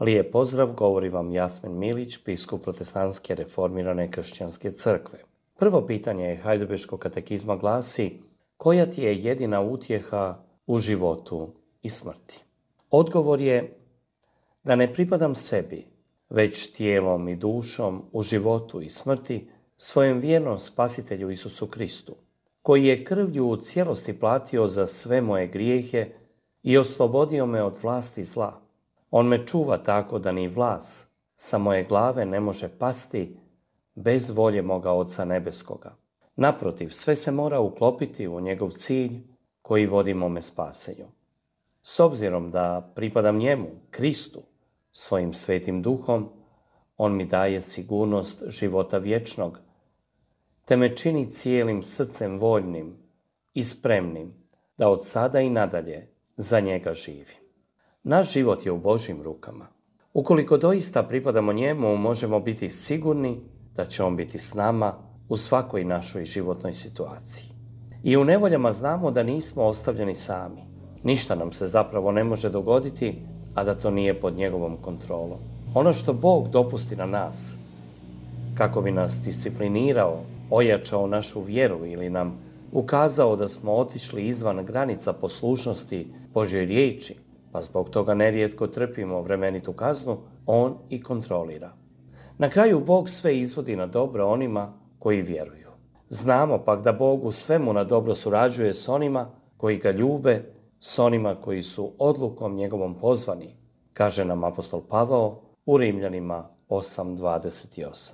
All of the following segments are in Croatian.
Lijep pozdrav, govori vam Jasmin Milić, biskup protestantske reformirane kršćanske crkve. Prvo pitanje Hajdebeškog katekizma glasi koja ti je jedina utjeha u životu i smrti? Odgovor je da ne pripadam sebi, već tijelom i dušom u životu i smrti svojem vjernom spasitelju Isusu Kristu, koji je krvlju u cijelosti platio za sve moje grijehe i oslobodio me od vlasti zla on me čuva tako da ni vlas sa moje glave ne može pasti bez volje moga Oca Nebeskoga. Naprotiv, sve se mora uklopiti u njegov cilj koji vodi mome spasenju. S obzirom da pripadam njemu, Kristu, svojim svetim duhom, on mi daje sigurnost života vječnog, te me čini cijelim srcem voljnim i spremnim da od sada i nadalje za njega živim. Naš život je u Božim rukama. Ukoliko doista pripadamo njemu, možemo biti sigurni da će on biti s nama u svakoj našoj životnoj situaciji. I u nevoljama znamo da nismo ostavljeni sami. Ništa nam se zapravo ne može dogoditi, a da to nije pod njegovom kontrolom. Ono što Bog dopusti na nas, kako bi nas disciplinirao, ojačao našu vjeru ili nam ukazao da smo otišli izvan granica poslušnosti Božoj riječi, pa zbog toga nerijetko trpimo vremenitu kaznu, on i kontrolira. Na kraju Bog sve izvodi na dobro onima koji vjeruju. Znamo pak da Bog u svemu na dobro surađuje s onima koji ga ljube, s onima koji su odlukom njegovom pozvani, kaže nam apostol Pavao u Rimljanima 8.28.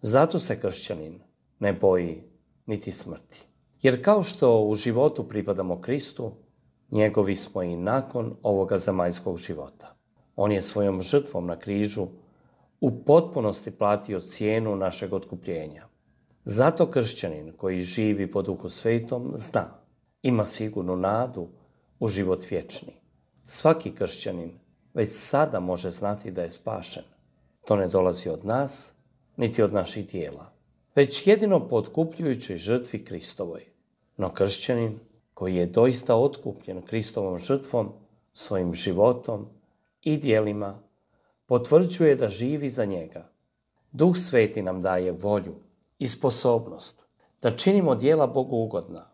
Zato se kršćanin ne boji niti smrti. Jer kao što u životu pripadamo Kristu, njegovi smo i nakon ovoga zemaljskog života. On je svojom žrtvom na križu u potpunosti platio cijenu našeg otkupljenja. Zato kršćanin koji živi po duhu svetom zna, ima sigurnu nadu u život vječni. Svaki kršćanin već sada može znati da je spašen. To ne dolazi od nas, niti od naših dijela, već jedino po otkupljujućoj žrtvi Kristovoj. No kršćanin koji je doista otkupljen Kristovom žrtvom, svojim životom i dijelima, potvrđuje da živi za njega. Duh Sveti nam daje volju i sposobnost da činimo dijela Bogu ugodna.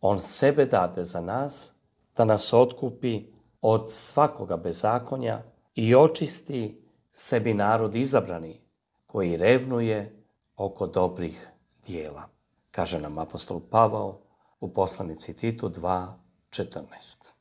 On sebe dade za nas, da nas otkupi od svakoga bezakonja i očisti sebi narod izabrani, koji revnuje oko dobrih dijela. Kaže nam apostol Pavao u poslanici Titu 2.14.